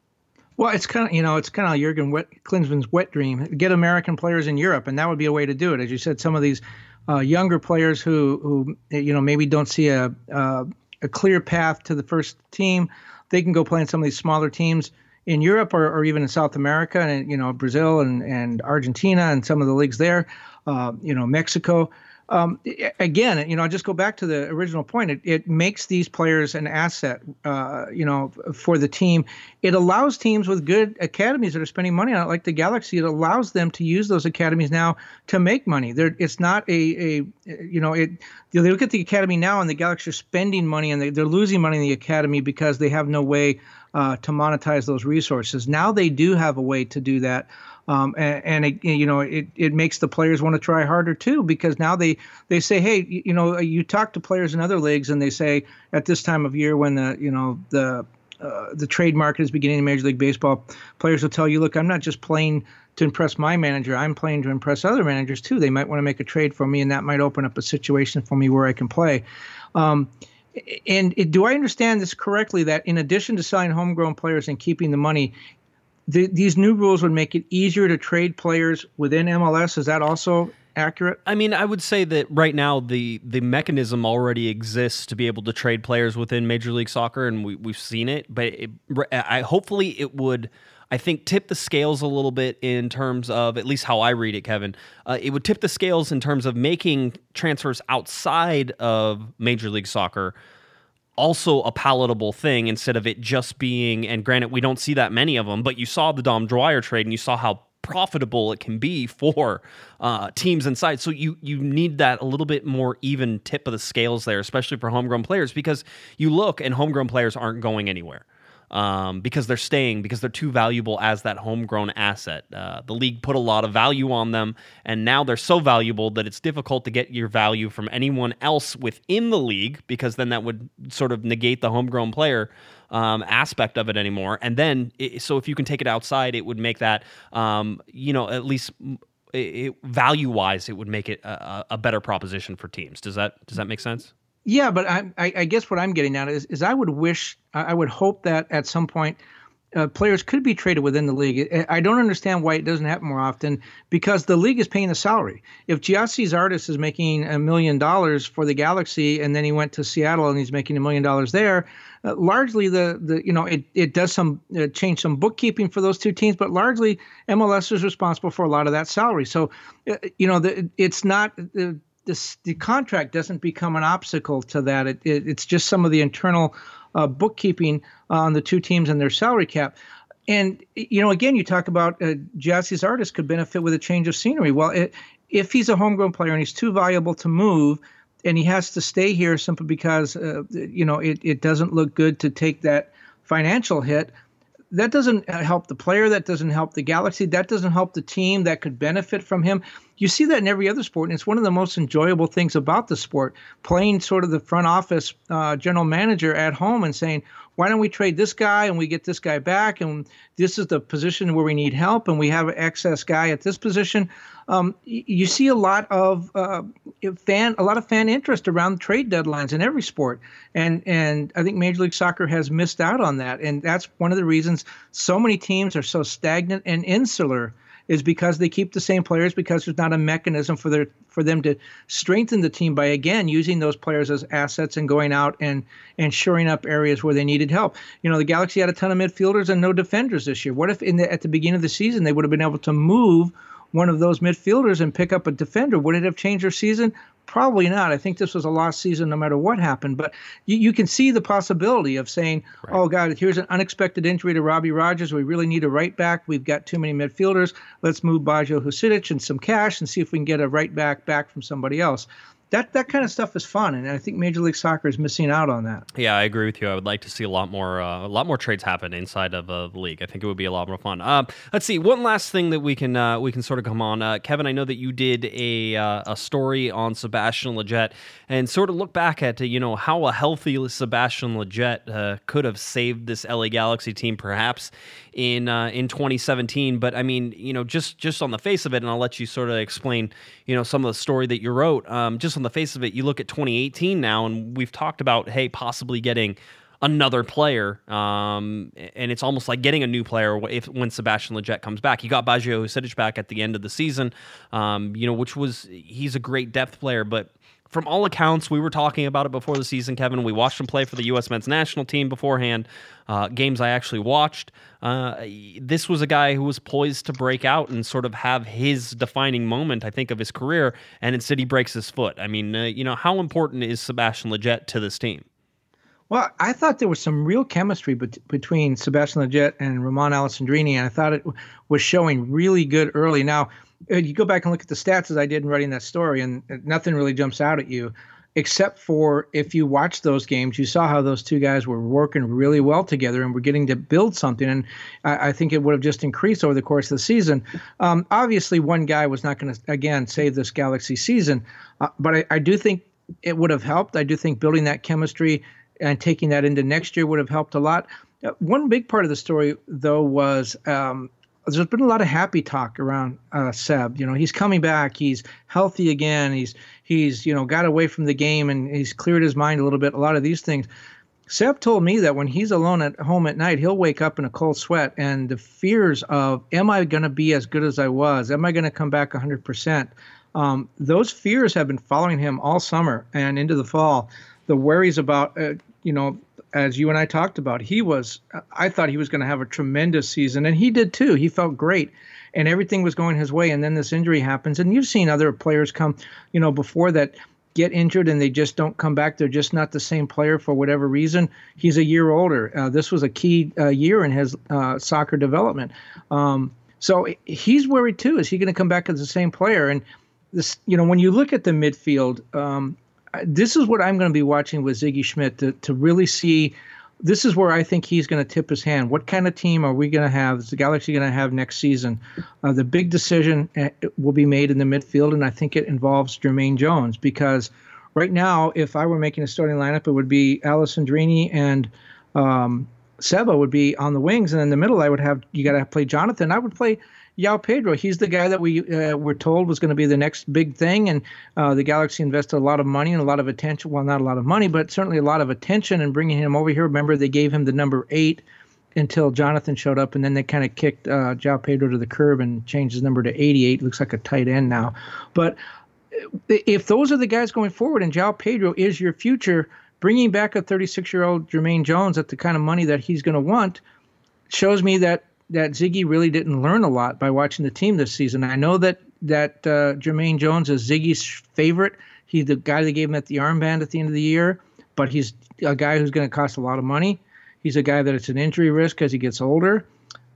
Well, it's kind of you know it's kind of Jurgen wet, Klinsmann's wet dream. Get American players in Europe, and that would be a way to do it. As you said, some of these uh, younger players who who you know maybe don't see a uh, a clear path to the first team, they can go play in some of these smaller teams in Europe or, or even in South America and you know Brazil and and Argentina and some of the leagues there, uh, you know Mexico um, again, you know, I just go back to the original point. It, it makes these players an asset, uh, you know, for the team. It allows teams with good academies that are spending money on it, like the Galaxy. It allows them to use those academies now to make money. They're, it's not a, a, you know, it. You know, they look at the academy now, and the Galaxy are spending money, and they, they're losing money in the academy because they have no way uh, to monetize those resources. Now they do have a way to do that. Um, and, and it, you know it, it makes the players want to try harder too because now they they say hey you know you talk to players in other leagues and they say at this time of year when the you know the uh, the trade market is beginning in Major League Baseball, players will tell you, look, I'm not just playing to impress my manager. I'm playing to impress other managers too. They might want to make a trade for me, and that might open up a situation for me where I can play. Um, and it, do I understand this correctly that in addition to selling homegrown players and keeping the money, the, these new rules would make it easier to trade players within MLS. Is that also accurate? I mean, I would say that right now the the mechanism already exists to be able to trade players within Major League Soccer, and we, we've seen it. But it, I hopefully it would. I think tip the scales a little bit in terms of at least how I read it, Kevin. Uh, it would tip the scales in terms of making transfers outside of Major League Soccer also a palatable thing instead of it just being and granted we don't see that many of them but you saw the dom dwyer trade and you saw how profitable it can be for uh, teams inside. So you you need that a little bit more even tip of the scales there especially for homegrown players because you look and homegrown players aren't going anywhere um, because they're staying because they're too valuable as that homegrown asset. Uh, the league put a lot of value on them, and now they're so valuable that it's difficult to get your value from anyone else within the league because then that would sort of negate the homegrown player. Um, aspect of it anymore, and then it, so if you can take it outside, it would make that um, you know at least value wise, it would make it a, a, better proposition for teams. Does that does that make sense? Yeah, but I, I, I guess what I'm getting at is, is I would wish, I would hope that at some point uh, players could be traded within the league. I don't understand why it doesn't happen more often because the league is paying the salary. If Gyasi Zardes is making a million dollars for the Galaxy and then he went to Seattle and he's making a million dollars there, uh, largely the the you know it it does some uh, change some bookkeeping for those two teams, but largely MLS is responsible for a lot of that salary. So, uh, you know, the, it's not. the the contract doesn't become an obstacle to that. It, it, it's just some of the internal uh, bookkeeping on the two teams and their salary cap. And you know, again, you talk about uh, Gyasi Zardes could benefit with a change of scenery. Well, it, if he's a homegrown player and he's too valuable to move, and he has to stay here simply because uh, you know it, it doesn't look good to take that financial hit that doesn't help the player that doesn't help the galaxy that doesn't help the team that could benefit from him. You see that in every other sport and it's one of the most enjoyable things about the sport playing sort of the front office uh, general manager at home and saying why don't we trade this guy and we get this guy back and this is the position where we need help and we have an excess guy at this position um, you see a lot of uh, fan a lot of fan interest around trade deadlines in every sport and and I think Major League Soccer has missed out on that and that's one of the reasons so many teams are so stagnant and insular is because they keep the same players because there's not a mechanism for their for them to strengthen the team by again using those players as assets and going out and and shoring up areas where they needed help. You know, the Galaxy had a ton of midfielders and no defenders this year. What if in the, at the beginning of the season they would have been able to move one of those midfielders and pick up a defender? Would it have changed their season? Probably not. I think this was a lost season no matter what happened. But you, you can see the possibility of saying, right. oh, God, here's an unexpected injury to Robbie Rogers. We really need a right back. We've got too many midfielders. Let's move Baggio Husidic and some cash and see if we can get a right back back from somebody else that that kind of stuff is fun, and I think Major League Soccer is missing out on that. Yeah, I agree with you. I would like to see a lot more uh, a lot more trades happen inside of uh, the league. I think it would be a lot more fun. Uh, let's see one last thing that we can uh, we can sort of come on, uh, Kevin. I know that you did a uh, a story on Sebastian Lletget and sort of look back at you know how a healthy Sebastian Lletget could have saved this LA Galaxy team, perhaps in in 2017. But I mean, you know, just just on the face of it, and I'll let you sort of explain, you know, some of the story that you wrote. Um, just on the face of it, you look at 2018 now, and we've talked about, hey, possibly getting another player, um, and it's almost like getting a new player if when Sebastian Lletget comes back. You got Baggio Husidic back at the end of the season, um, you know, which was he's a great depth player, but from all accounts, we were talking about it before the season, Kevin. We watched him play for the U.S. men's national team beforehand. Uh, games I actually watched. Uh, this was a guy who was poised to break out and sort of have his defining moment, I think, of his career, and instead he breaks his foot. I mean, uh, you know, how important is Sebastian Lletget to this team? Well, I thought there was some real chemistry between Sebastian Lletget and Romain Alessandrini, and I thought it was showing really good early. Now, you go back and look at the stats as I did in writing that story, and nothing really jumps out at you, except for if you watch those games, you saw how those two guys were working really well together and were getting to build something. And I, I think it would have just increased over the course of the season. Um, obviously, one guy was not going to again save this Galaxy season, uh, but I, I do think it would have helped. I do think building that chemistry and taking that into next year would have helped a lot. Uh, one big part of the story, though, was um, there's been a lot of happy talk around uh, Seb. You know, he's coming back. He's healthy again. He's he's you know got away from the game and he's cleared his mind a little bit. A lot of these things. Seb told me that when he's alone at home at night, he'll wake up in a cold sweat, and the fears of "Am I going to be as good as I was? Am I going to come back 100 um, percent?" Those fears have been following him all summer and into the fall. The worries about uh, you know as you and I talked about, he was, I thought he was going to have a tremendous season, and he did too. He felt great, and everything was going his way. And then this injury happens, and you've seen other players come, you know, before that get injured and they just don't come back. They're just not the same player for whatever reason. He's a year older. Uh, this was a key uh, year in his uh, soccer development. Um, so he's worried too. Is he going to come back as the same player? And this, you know, when you look at the midfield, um, this is what I'm going to be watching with Sigi Schmid to, to really see. This is where I think he's going to tip his hand. What kind of team are we going to have? Is the Galaxy going to have next season? Uh, the big decision uh, will be made in the midfield, and I think it involves Jermaine Jones because right now, if I were making a starting lineup, it would be Alessandrini and um, Seba would be on the wings, and in the middle, I would have you got to play Jonathan. I would play João Pedro. He's the guy that we uh, were told was going to be the next big thing, and uh, the Galaxy invested a lot of money and a lot of attention. Well, not a lot of money, but certainly a lot of attention in bringing him over here. Remember, they gave him the number eight until Jonathan showed up, and then they kind of kicked uh, João Pedro to the curb and changed his number to 88. Looks like a tight end now. But if those are the guys going forward, and João Pedro is your future, bringing back a 36 year old Jermaine Jones at the kind of money that he's going to want shows me that that Ziggy really didn't learn a lot by watching the team this season. I know that that uh, Jermaine Jones is Ziggy's favorite. He's the guy that gave him at the armband at the end of the year, but he's a guy who's going to cost a lot of money. He's a guy that it's an injury risk as he gets older.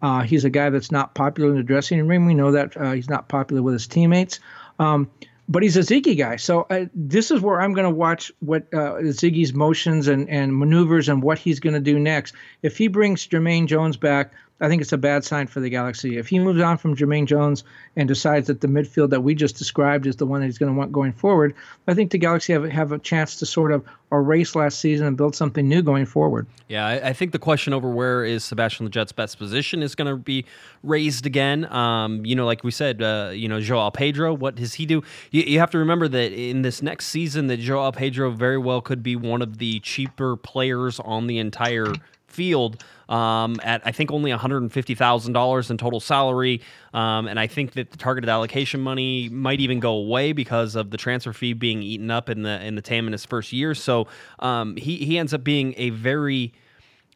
Uh, he's a guy that's not popular in the dressing room. We know that uh, he's not popular with his teammates. Um, but he's a Ziggy guy. So uh, this is where I'm going to watch what uh, Ziggy's motions and, and maneuvers and what he's going to do next. If he brings Jermaine Jones back, I think it's a bad sign for the Galaxy. If he moves on from Jermaine Jones and decides that the midfield that we just described is the one that he's going to want going forward, I think the Galaxy have, have a chance to sort of erase last season and build something new going forward. Yeah, I, I think the question over where is Sebastian Lletget's best position is going to be raised again. Um, you know, like we said, uh, you know, Joao Pedro, what does he do? You, you have to remember that in this next season, that Joao Pedro very well could be one of the cheaper players on the entire field um, at I think only $150,000 in total salary. Um, and I think that the targeted allocation money might even go away because of the transfer fee being eaten up in the in the TAM in his first year. So um, he he ends up being a very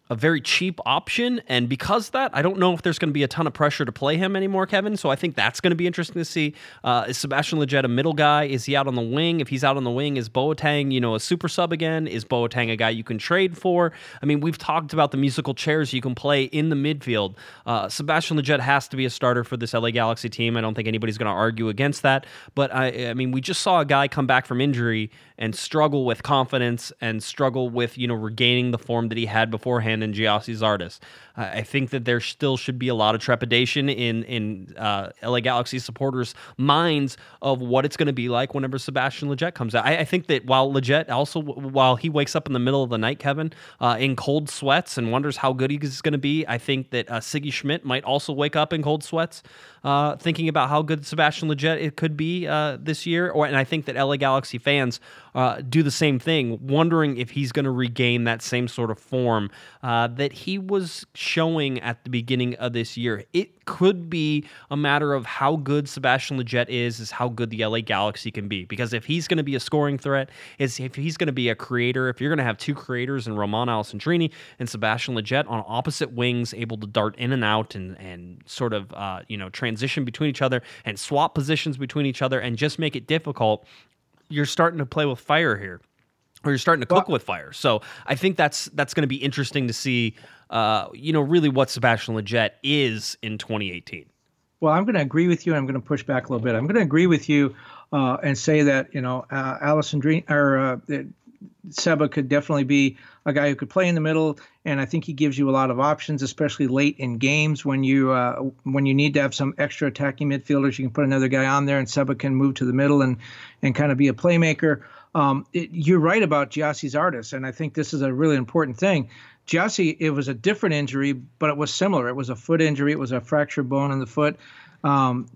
a very cheap option. And because that, I don't know if there's going to be a ton of pressure to play him anymore, Kevin. So I think that's going to be interesting to see. Uh, is Sebastian Lletget a middle guy? Is he out on the wing? If he's out on the wing, is Boateng, you know, a super sub again? Is Boateng a guy you can trade for? I mean, we've talked about the musical chairs you can play in the midfield. Uh, Sebastian Lletget has to be a starter for this LA Galaxy team. I don't think anybody's going to argue against that. But I, I mean, we just saw a guy come back from injury and struggle with confidence and struggle with, you know, regaining the form that he had beforehand in Gyasi Zardes. I think that there still should be a lot of trepidation in in uh, LA Galaxy supporters' minds of what it's going to be like whenever Sebastian Lletget comes out. I, I, think that while Lletget also while he wakes up in the middle of the night, Kevin, uh, in cold sweats and wonders how good he's going to be, I think that uh, Sigi Schmid might also wake up in cold sweats, uh, thinking about how good Sebastian Lletget it could be uh, this year. Or and I think that LA Galaxy fans uh, do the same thing, wondering if he's going to regain that same sort of form uh, that he was showing at the beginning of this year. It could be a matter of how good Sebastian Lletget is, is how good the LA Galaxy can be. Because if he's going to be a scoring threat, is if he's going to be a creator, if you're going to have two creators in Romain Alessandrini and Sebastian Lletget on opposite wings, able to dart in and out and and sort of uh, you know transition between each other and swap positions between each other and just make it difficult, you're starting to play with fire here or you're starting to cook well, with fire. So I think that's that's going to be interesting to see uh, you know, really what Sebastian Lletget is in 2018. Well, I'm going to agree with you, and I'm going to push back a little bit. I'm going to agree with you uh, and say that you know, uh, Alessandrini or uh, Seba could definitely be a guy who could play in the middle, and I think he gives you a lot of options, especially late in games when you uh, when you need to have some extra attacking midfielders. You can put another guy on there, and Seba can move to the middle and and kind of be a playmaker. Um, it, you're right about Gyasi Zardes, and I think this is a really important thing. Gyasi, it was a different injury, but it was similar. It was a foot injury. It was a fractured bone in the foot. Um,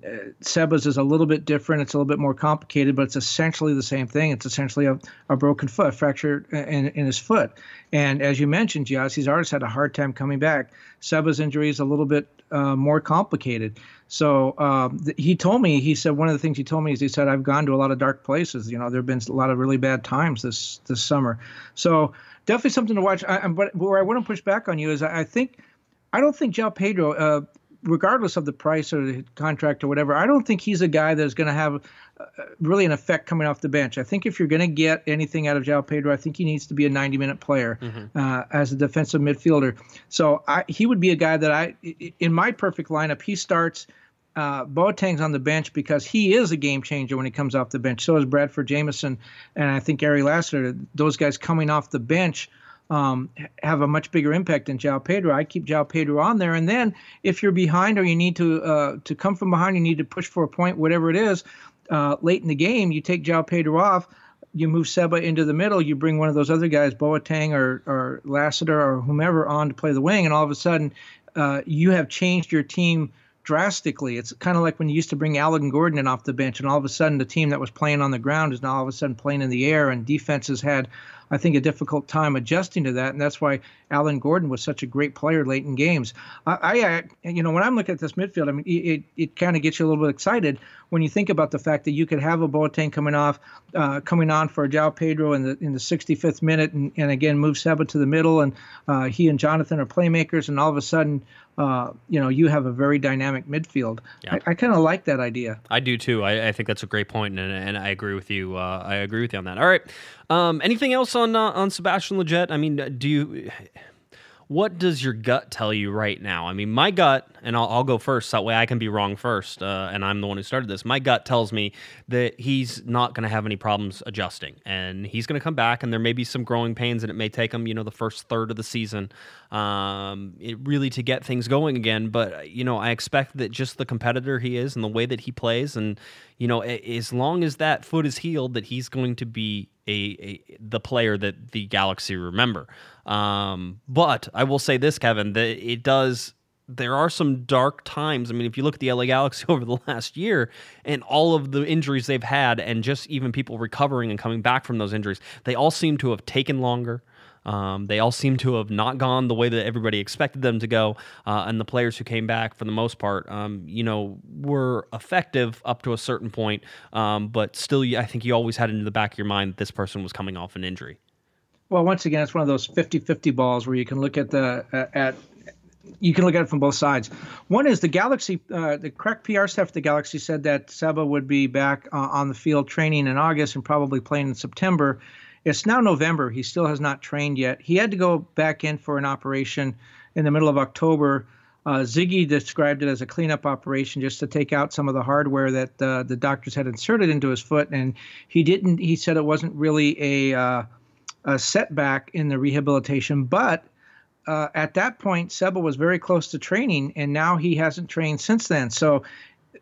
Seba's is a little bit different. It's a little bit more complicated, but it's essentially the same thing. It's essentially a, a broken foot, a fracture in, in his foot. And as you mentioned, Gyasi Zardes had a hard time coming back. Seba's injury is a little bit uh, more complicated. So um, th- he told me, he said one of the things he told me is he said I've gone to a lot of dark places. You know, there have been a lot of really bad times this this summer. So definitely something to watch. I, but where I want to push back on you is I, I think I don't think João Pedro, uh, regardless of the price or the contract or whatever, I don't think he's a guy that's going to have uh, really an effect coming off the bench. I think if you're going to get anything out of João Pedro, I think he needs to be a 90 minute player mm-hmm. uh, as a defensive midfielder. So I, he would be a guy that I, in my perfect lineup, he starts uh, Boateng's on the bench because he is a game changer when he comes off the bench. So is Bradford Jamieson, and I think Ari Lassiter. Those guys coming off the bench um, have a much bigger impact than João Pedro. I keep João Pedro on there, and then if you're behind or you need to uh, to come from behind, you need to push for a point, whatever it is, uh, late in the game, you take João Pedro off. You move Seba into the middle. You bring one of those other guys, Boateng or or Lassiter or whomever, on to play the wing, and all of a sudden, uh, you have changed your team drastically. It's kind of like when you used to bring Alan Gordon in off the bench, and all of a sudden the team that was playing on the ground is now all of a sudden playing in the air, and defenses had I think, a difficult time adjusting to that, and that's why Alan Gordon was such a great player late in games. I, I you know, when I'm looking at this midfield, I mean, it, it kind of gets you a little bit excited when you think about the fact that you could have a Boateng coming off, uh, coming on for João Pedro in the in the 65th minute, and, and again move Seba to the middle, and uh, he and Jonathan are playmakers, and all of a sudden uh, you know, you have a very dynamic midfield. Yeah. I, I kind of like that idea. I do too. I, I, think that's a great point, and, and I agree with you. Uh, I agree with you on that. All right. Um, anything else on uh, on Sebastian Lletget? I mean, do you? What does your gut tell you right now? I mean, my gut and I'll, I'll, go first. That way I can be wrong first, uh, and I'm the one who started this. My gut tells me that he's not going to have any problems adjusting, and he's going to come back, and there may be some growing pains, and it may take him, you know, the first third of the season, um, it really to get things going again. But you know, I expect that just the competitor he is and the way that he plays, and you know, as long as that foot is healed, that he's going to be a, a the player that the Galaxy remember. Um, but I will say this, Kevin, that it does there are some dark times. I mean, if you look at the LA Galaxy over the last year and all of the injuries they've had, and just even people recovering and coming back from those injuries, they all seem to have taken longer. Um, they all seem to have not gone the way that everybody expected them to go, uh, and the players who came back, for the most part, um, you know, were effective up to a certain point. Um, but still, I think you always had in the back of your mind that this person was coming off an injury. Well, once again, it's one of those 50-50 balls where you can look at the uh, at you can look at it from both sides. One is the Galaxy, uh, the correct PR staff of the Galaxy said that Seba would be back uh, on the field training in August and probably playing in September. It's now November. He still has not trained yet. He had to go back in for an operation in the middle of October. Uh, Ziggy described it as a cleanup operation just to take out some of the hardware that uh, the doctors had inserted into his foot. And he didn't, he said it wasn't really a, uh, a setback in the rehabilitation, but uh, at that point, Seba was very close to training, and now he hasn't trained since then. So,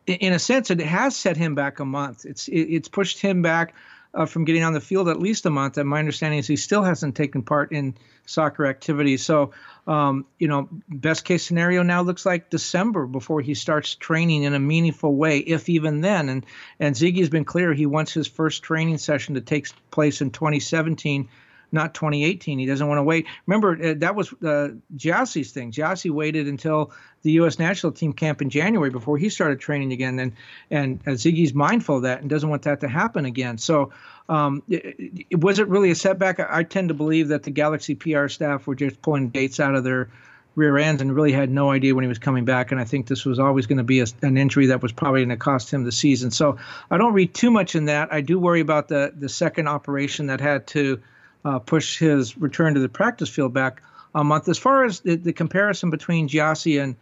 in a sense, it has set him back a month. It's it's pushed him back uh, from getting on the field at least a month. And my understanding is he still hasn't taken part in soccer activities. So, um, you know, best case scenario now looks like December before he starts training in a meaningful way, if even then. And and Ziggy's been clear he wants his first training session to take place in 2017 not 2018. He doesn't want to wait. Remember, uh, that was uh, Gyasi's thing. Gyasi waited until the U.S. national team camp in January before he started training again. And and uh, Ziggy's mindful of that and doesn't want that to happen again. So, um, it, it, was it really a setback? I, I, tend to believe that the Galaxy PR staff were just pulling dates out of their rear ends and really had no idea when he was coming back. And I think this was always going to be a, an injury that was probably going to cost him the season. So I don't read too much in that. I do worry about the the second operation that had to uh, push his return to the practice field back a month. As far as the, the comparison between Gyasi and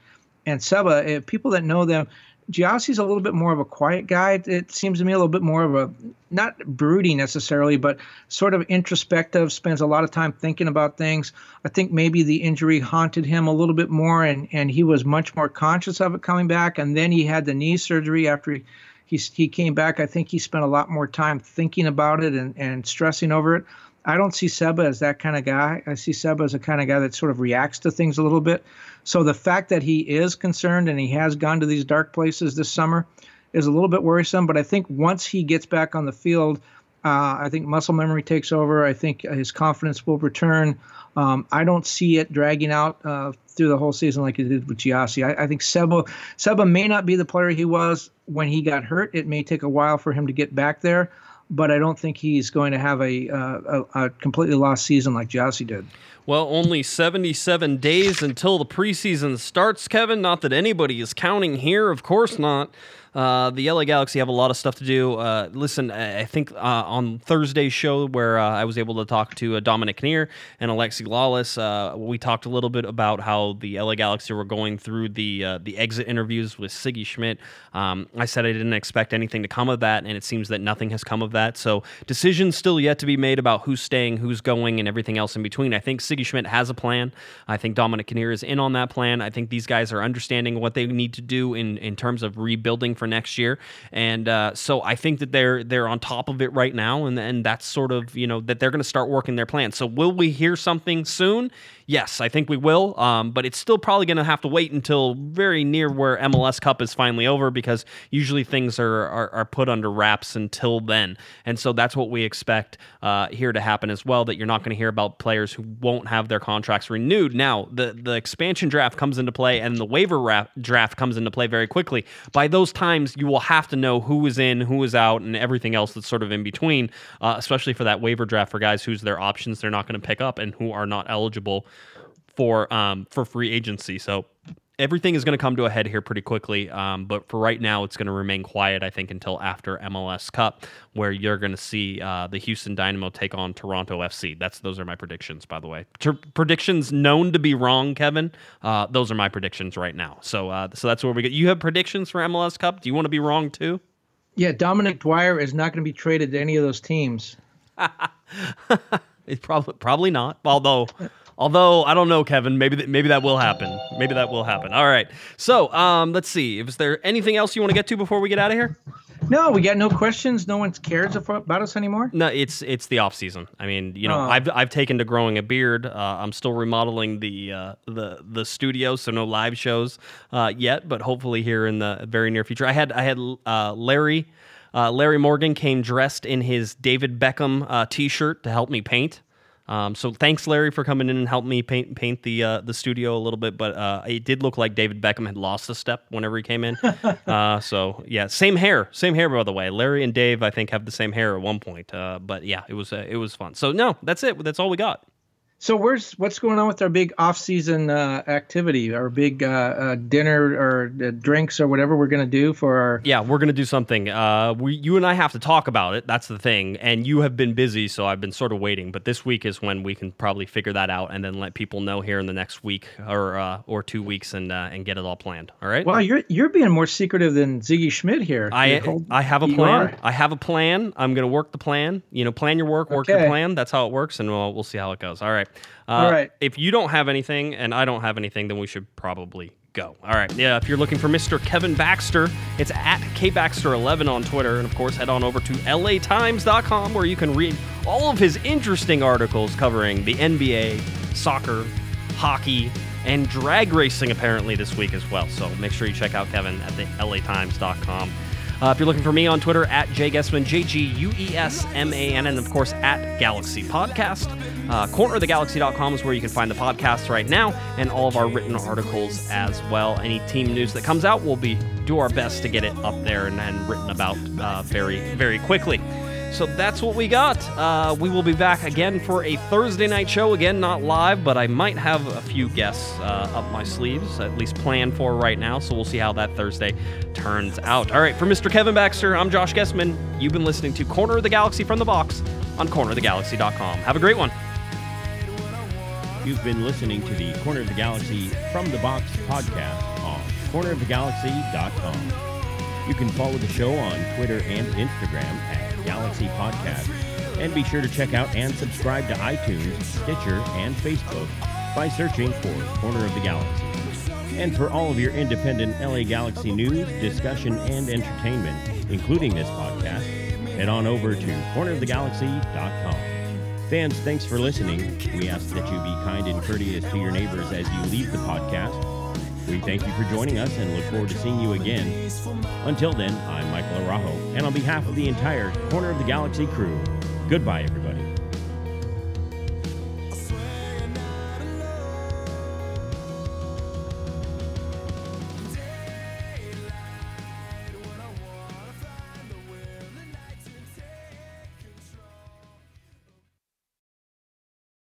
and Seba, uh, people that know them, Gyasi's a little bit more of a quiet guy. It seems to me a little bit more of a not broody necessarily, but sort of introspective. Spends a lot of time thinking about things. I think maybe the injury haunted him a little bit more, and and he was much more conscious of it coming back. And then he had the knee surgery after he he, he came back. I think he spent a lot more time thinking about it and and stressing over it. I don't see Seba as that kind of guy. I see Seba as a kind of guy that sort of reacts to things a little bit. So the fact that he is concerned and he has gone to these dark places this summer is a little bit worrisome. But I think once he gets back on the field, uh, I think muscle memory takes over. I think his confidence will return. Um, I don't see it dragging out uh, through the whole season like it did with Gyasi. I, I, think Seba Seba may not be the player he was when he got hurt. It may take a while for him to get back there but I don't think he's going to have a, uh, a, a, completely lost season like Gyasi did. Well, only 77 days until the preseason starts, Kevin. Not that anybody is counting here, of course not. Uh, the LA Galaxy have a lot of stuff to do. Uh, listen, I think uh, on Thursday's show where uh, I was able to talk to uh, Dominic Kinnear and Alexi Lalas, uh, we talked a little bit about how the LA Galaxy were going through the the exit interviews with Sigi Schmid. Um, I said I didn't expect anything to come of that, and it seems that nothing has come of that. So decisions still yet to be made about who's staying, who's going, and everything else in between. I think Sigi Ziggy Schmid has a plan. I think Dominic Kinnear is in on that plan. I think these guys are understanding what they need to do in, in terms of rebuilding for next year. And uh, so I think that they're they're on top of it right now, and and that's sort of you know that they're going to start working their plan. So will we hear something soon? Yes, I think we will, um, but it's still probably going to have to wait until very near where MLS Cup is finally over because usually things are, are, are put under wraps until then. And so that's what we expect uh, here to happen as well, that you're not going to hear about players who won't have their contracts renewed. Now, the, the expansion draft comes into play and the waiver ra- draft comes into play very quickly. By those times, you will have to know who is in, who is out, and everything else that's sort of in between, uh, especially for that waiver draft for guys whose their options they're not going to pick up and who are not eligible for um, for free agency. So everything is going to come to a head here pretty quickly. Um, but for right now, it's going to remain quiet, I think, until after MLS Cup, where you're going to see uh, the Houston Dynamo take on Toronto FC. That's those are my predictions, by the way. Predictions known to be wrong, Kevin. Uh, those are my predictions right now. So uh, so that's where we get. You have predictions for MLS Cup. Do you want to be wrong too? Yeah, Dominic Dwyer is not going to be traded to any of those teams. it's probably probably not. Although Although I don't know, Kevin. Maybe that maybe that will happen. Maybe that will happen. All right. So um, let's see. Is there anything else you want to get to before we get out of here? No, we got no questions. No one cares about us anymore. No, it's it's the off season. I mean, you know, oh. I've I've taken to growing a beard. Uh, I'm still remodeling the uh, the the studio, so no live shows uh, yet, but hopefully here in the very near future. I had I had uh, Larry. Uh, Larry Morgan came dressed in his David Beckham uh, T-shirt to help me paint. Um, so thanks, Larry, for coming in and helping me paint paint the uh, the studio a little bit. But uh, it did look like David Beckham had lost a step whenever he came in. uh, so yeah, same hair, same hair by the way. Larry and Dave, I think, have the same hair at one point. Uh, but yeah, it was uh, it was fun. So no, that's it. That's all we got. So where's what's going on with our big off-season uh, activity, our big uh, uh, dinner or uh, drinks or whatever we're going to do for our? Yeah, we're going to do something. Uh, we, you and I have to talk about it. That's the thing. And you have been busy, so I've been sort of waiting. But this week is when we can probably figure that out and then let people know here in the next week or uh, or two weeks and and get it all planned. All right. Well, you're you're being more secretive than Ziggy Schmid here. I I have a plan. I have a plan. I'm going to work the plan. You know, plan your work, work okay. your plan. That's how it works, and we'll we'll see how it goes. All right. Uh, All right. If you don't have anything and I don't have anything, then we should probably go. All right. Yeah. If you're looking for Mr. Kevin Baxter, it's at kbaxter11 on Twitter. And of course, head on over to latimes.com where you can read all of his interesting articles covering the NBA, soccer, hockey, and drag racing apparently this week as well. So make sure you check out Kevin at the latimes.com. Uh, if you're looking for me on Twitter, at Jay Guesman, J G U E S M A N, and of course at Galaxy Podcast. Uh, cornerofthegalaxy.com is where you can find the podcast right now and all of our written articles as well. Any team news that comes out, we'll be do our best to get it up there and, and written about uh, very, very quickly. So that's what we got. Uh, we will be back again for a Thursday night show. Again, not live, but I might have a few guests uh, up my sleeves, at least planned for right now. So we'll see how that Thursday turns out. All right, for Mr. Kevin Baxter, I'm Josh Guesman. You've been listening to Corner of the Galaxy from the Box on cornerofthegalaxy.com. Have a great one. You've been listening to the Corner of the Galaxy from the Box podcast on cornerofthegalaxy.com. You can follow the show on Twitter and Instagram at Galaxy Podcast. And be sure to check out and subscribe to iTunes, Stitcher, and Facebook by searching for Corner of the Galaxy. And for all of your independent LA Galaxy news, discussion, and entertainment, including this podcast, head on over to cornerofthegalaxy.com. Fans, thanks for listening. We ask that you be kind and courteous to your neighbors as you leave the podcast we thank you for joining us and look forward to seeing you again. Until then, I'm Michael Arajo, and on behalf of the entire Corner of the Galaxy crew, goodbye, everybody.